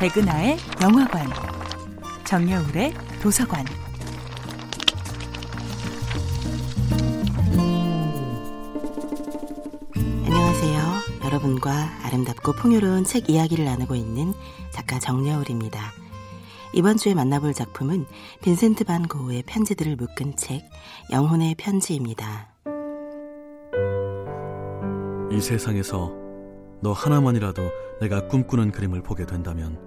백은하의 영화관, 정여울의 도서관. 안녕하세요. 여러분과 아름답고 풍요로운 책 이야기를 나누고 있는 작가 정여울입니다. 이번 주에 만나볼 작품은 빈센트 반 고흐의 편지들을 묶은 책 영혼의 편지입니다. 이 세상에서 너 하나만이라도 내가 꿈꾸는 그림을 보게 된다면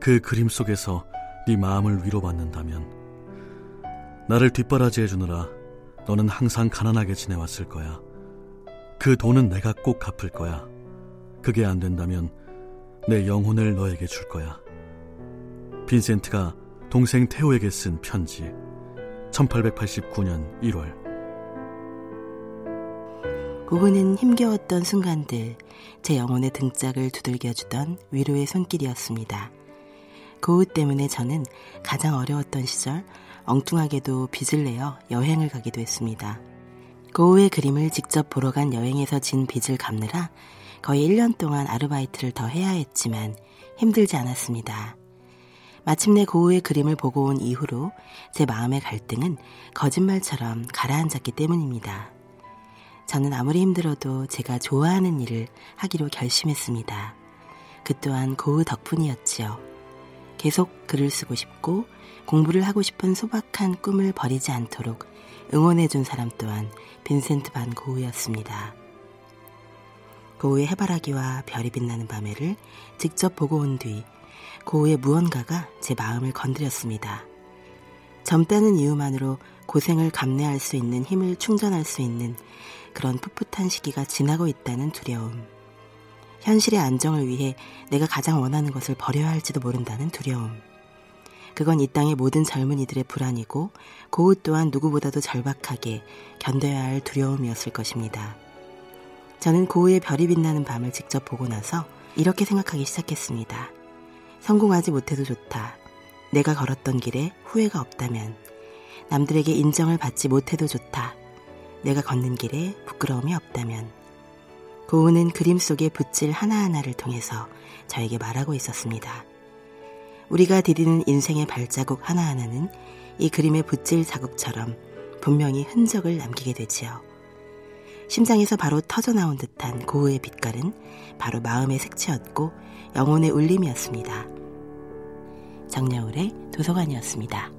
그 그림 속에서 네 마음을 위로받는다면 나를 뒷바라지해 주느라 너는 항상 가난하게 지내왔을 거야. 그 돈은 내가 꼭 갚을 거야. 그게 안 된다면 내 영혼을 너에게 줄 거야. 빈센트가 동생 테오에게 쓴 편지 1889년 1월 고흐는 힘겨웠던 순간들 제 영혼의 등짝을 두들겨주던 위로의 손길이었습니다. 고흐 때문에 저는 가장 어려웠던 시절 엉뚱하게도 빚을 내어 여행을 가기도 했습니다. 고흐의 그림을 직접 보러 간 여행에서 진 빚을 갚느라 거의 1년 동안 아르바이트를 더 해야 했지만 힘들지 않았습니다. 마침내 고흐의 그림을 보고 온 이후로 제 마음의 갈등은 거짓말처럼 가라앉았기 때문입니다. 저는 아무리 힘들어도 제가 좋아하는 일을 하기로 결심했습니다. 그 또한 고흐 덕분이었지요. 계속 글을 쓰고 싶고 공부를 하고 싶은 소박한 꿈을 버리지 않도록 응원해준 사람 또한 빈센트 반 고흐였습니다. 고흐의 해바라기와 별이 빛나는 밤에를 직접 보고 온 뒤 고흐의 무언가가 제 마음을 건드렸습니다. 젊다는 이유만으로 고생을 감내할 수 있는 힘을 충전할 수 있는 그런 풋풋한 시기가 지나고 있다는 두려움. 현실의 안정을 위해 내가 가장 원하는 것을 버려야 할지도 모른다는 두려움. 그건 이 땅의 모든 젊은이들의 불안이고 고우 또한 누구보다도 절박하게 견뎌야 할 두려움이었을 것입니다. 저는 고우의 별이 빛나는 밤을 직접 보고 나서 이렇게 생각하기 시작했습니다. 성공하지 못해도 좋다. 내가 걸었던 길에 후회가 없다면 남들에게 인정을 받지 못해도 좋다. 내가 걷는 길에 부끄러움이 없다면 고우는 그림 속의 붓질 하나하나를 통해서 저에게 말하고 있었습니다. 우리가 디디는 인생의 발자국 하나하나는 이 그림의 붓질 자국처럼 분명히 흔적을 남기게 되지요. 심장에서 바로 터져나온 듯한 고우의 빛깔은 바로 마음의 색채였고 영혼의 울림이었습니다. 정여울의 도서관이었습니다.